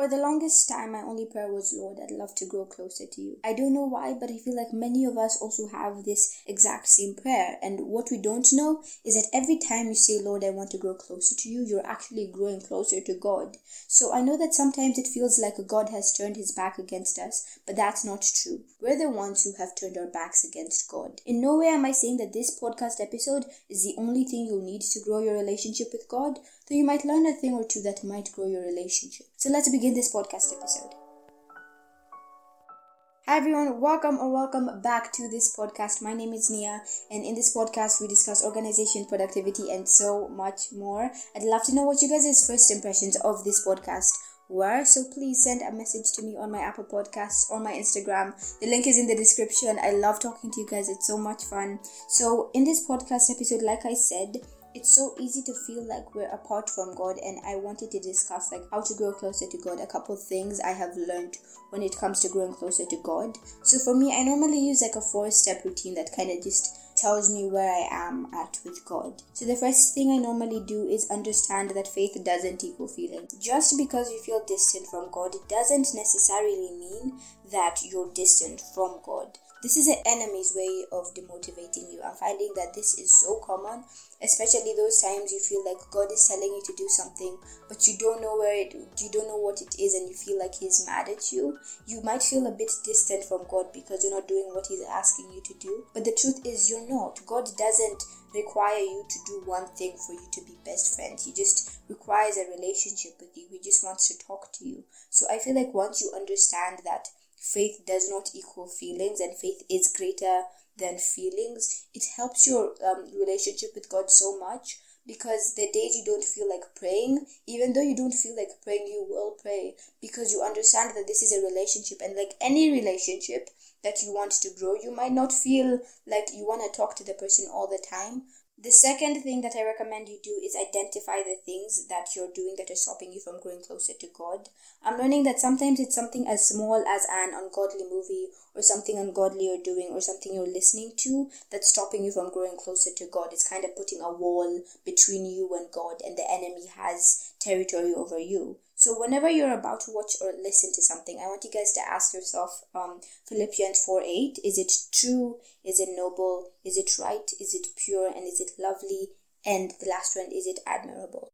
For the longest time, my only prayer was, Lord, I'd love to grow closer to you. I don't know why, but I feel like many of us also have this exact same prayer. And what we don't know is that every time you say, Lord, I want to grow closer to you, you're actually growing closer to God. So I know that sometimes it feels like God has turned his back against us, but that's not true. We're the ones who have turned our backs against God. In no way am I saying that this podcast episode is the only thing you'll need to grow your relationship with God, though you might learn a thing or two that might grow your relationship. So let's begin this podcast episode. Hi everyone, welcome or welcome back to this podcast. My name is Nia, and in this podcast, we discuss organization, productivity, and so much more. I'd love to know what you guys' first impressions of this podcast were. So please send a message to me on my Apple Podcasts or my Instagram. The link is in the description. I love talking to you guys, it's so much fun. So, in this podcast episode, like I said, it's so easy to feel like we're apart from God, and I wanted to discuss like how to grow closer to God. A couple things I have learned when it comes to growing closer to God. So for me, I normally use like a four-step routine that kind of just tells me where I am at with God. So the first thing I normally do is understand that faith doesn't equal feeling. Just because you feel distant from God, doesn't necessarily mean that you're distant from God. This is an enemy's way of demotivating you. I'm finding that this is so common, especially those times you feel like God is telling you to do something, but you don't know where it, you don't know what it is, and you feel like He's mad at you. You might feel a bit distant from God because you're not doing what He's asking you to do. But the truth is, you're not. God doesn't require you to do one thing for you to be best friends. He just requires a relationship with you. He just wants to talk to you. So I feel like once you understand that faith does not equal feelings and faith is greater than feelings. It helps your um, relationship with god so much because the days you don't feel like praying even though you don't feel like praying you will pray because you understand that this is a relationship. And like any relationship that you want to grow you might not feel like you want to talk to the person all the time the second thing that I recommend you do is identify the things that you're doing that are stopping you from growing closer to God. I'm learning that sometimes it's something as small as an ungodly movie or something ungodly you're doing or something you're listening to that's stopping you from growing closer to God. It's kind of putting a wall between you and God, and the enemy has territory over you. So whenever you're about to watch or listen to something, I want you guys to ask yourself, um, Philippians 4 8, is it true? Is it noble? Is it right? Is it pure? And is it lovely? And the last one, is it admirable?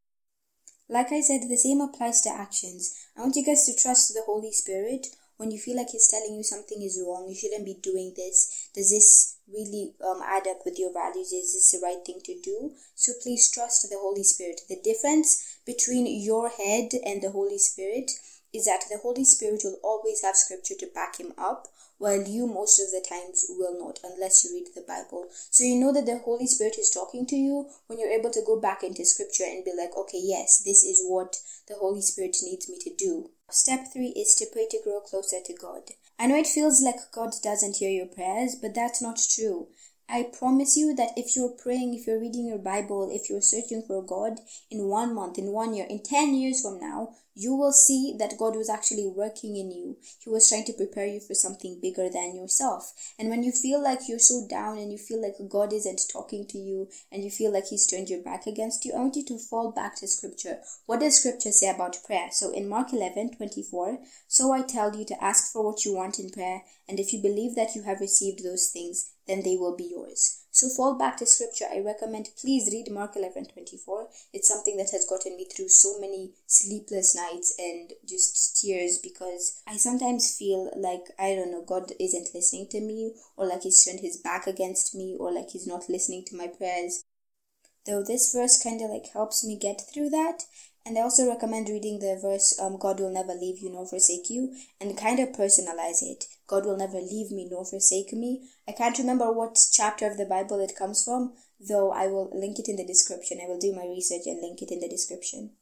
Like I said, the same applies to actions. I want you guys to trust the Holy Spirit when you feel like He's telling you something is wrong, you shouldn't be doing this. Does this really um, add up with your values? Is this the right thing to do? So please trust the Holy Spirit. The difference between your head and the Holy Spirit is that the Holy Spirit will always have scripture to back him up, while you most of the times will not, unless you read the Bible. So you know that the Holy Spirit is talking to you when you're able to go back into scripture and be like, okay, yes, this is what the Holy Spirit needs me to do. Step three is to pray to grow closer to God. I know it feels like God doesn't hear your prayers, but that's not true. I promise you that if you're praying, if you're reading your Bible, if you're searching for God in one month, in one year, in 10 years from now, you will see that God was actually working in you. He was trying to prepare you for something bigger than yourself. And when you feel like you're so down and you feel like God isn't talking to you and you feel like He's turned your back against you, I want you to fall back to Scripture. What does Scripture say about prayer? So in Mark 11 24, so I tell you to ask for what you want in prayer, and if you believe that you have received those things, then they will be yours. So fall back to scripture. I recommend please read Mark 11 24. It's something that has gotten me through so many sleepless nights and just tears because I sometimes feel like, I don't know, God isn't listening to me or like He's turned His back against me or like He's not listening to my prayers. Though this verse kind of like helps me get through that and I also recommend reading the verse, um, God will never leave you nor forsake you, and kind of personalize it. God will never leave me nor forsake me. I can't remember what chapter of the Bible it comes from, though I will link it in the description. I will do my research and link it in the description.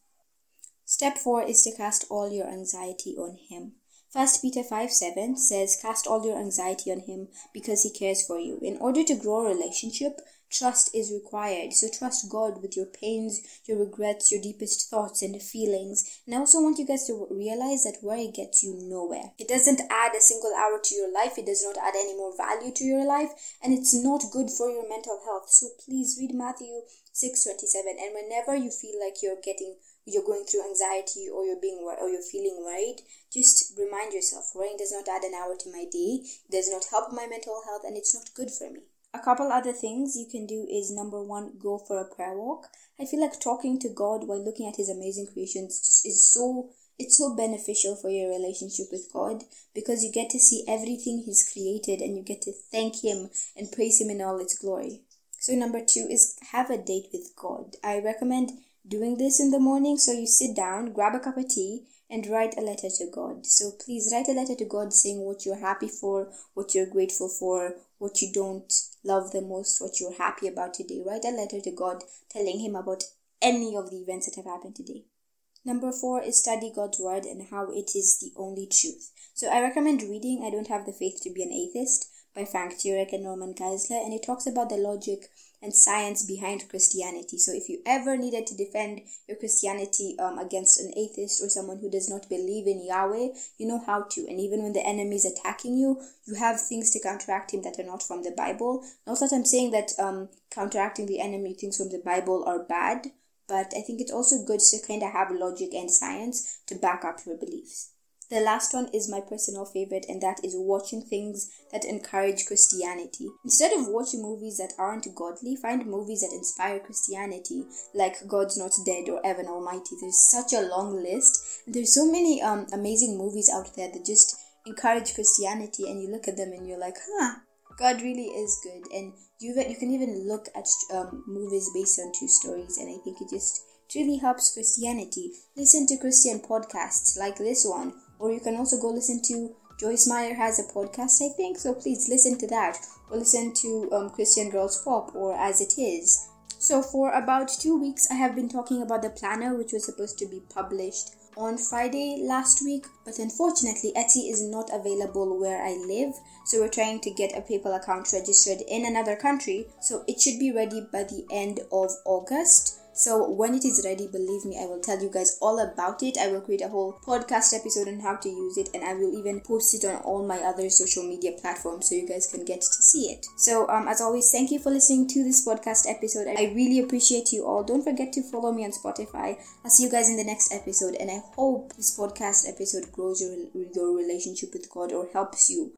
Step 4 is to cast all your anxiety on Him. 1 Peter 5 7 says, Cast all your anxiety on Him because He cares for you. In order to grow a relationship, Trust is required. So trust God with your pains, your regrets, your deepest thoughts and feelings. And I also want you guys to realize that worry gets you nowhere. It doesn't add a single hour to your life. It does not add any more value to your life. And it's not good for your mental health. So please read Matthew 6.27. And whenever you feel like you're getting you're going through anxiety or you're being or you're feeling worried, just remind yourself worrying does not add an hour to my day, it does not help my mental health, and it's not good for me. A couple other things you can do is number one, go for a prayer walk. I feel like talking to God while looking at His amazing creations just is so it's so beneficial for your relationship with God because you get to see everything He's created and you get to thank Him and praise Him in all its glory. So, number two is have a date with God. I recommend doing this in the morning. So, you sit down, grab a cup of tea, and write a letter to God. So, please write a letter to God saying what you're happy for, what you're grateful for, what you don't love the most, what you're happy about today. Write a letter to God telling Him about any of the events that have happened today. Number four is study God's word and how it is the only truth. So I recommend reading I Don't Have the Faith to Be an Atheist by Frank Turek and Norman Geisler, and it talks about the logic and science behind Christianity. So if you ever needed to defend your Christianity um, against an atheist or someone who does not believe in Yahweh, you know how to. And even when the enemy is attacking you, you have things to counteract him that are not from the Bible. Not that I'm saying that um, counteracting the enemy things from the Bible are bad but I think it's also good to kind of have logic and science to back up your beliefs. The last one is my personal favorite, and that is watching things that encourage Christianity. Instead of watching movies that aren't godly, find movies that inspire Christianity, like God's Not Dead or Evan Almighty. There's such a long list. There's so many um, amazing movies out there that just encourage Christianity, and you look at them and you're like, huh, God really is good, and you you can even look at um, movies based on true stories, and I think it just really helps Christianity. Listen to Christian podcasts like this one, or you can also go listen to Joyce Meyer has a podcast, I think. So please listen to that, or listen to um, Christian Girls Pop or As It Is. So for about two weeks, I have been talking about the planner, which was supposed to be published on Friday last week, but unfortunately, Etsy is not available where I live, so we're trying to get a PayPal account registered in another country, so it should be ready by the end of August. So when it is ready, believe me, I will tell you guys all about it. I will create a whole podcast episode on how to use it, and I will even post it on all my other social media platforms so you guys can get to see it. So um, as always, thank you for listening to this podcast episode. I really appreciate you all. Don't forget to follow me on Spotify. I'll see you guys in the next episode, and I hope this podcast episode grows your your relationship with God or helps you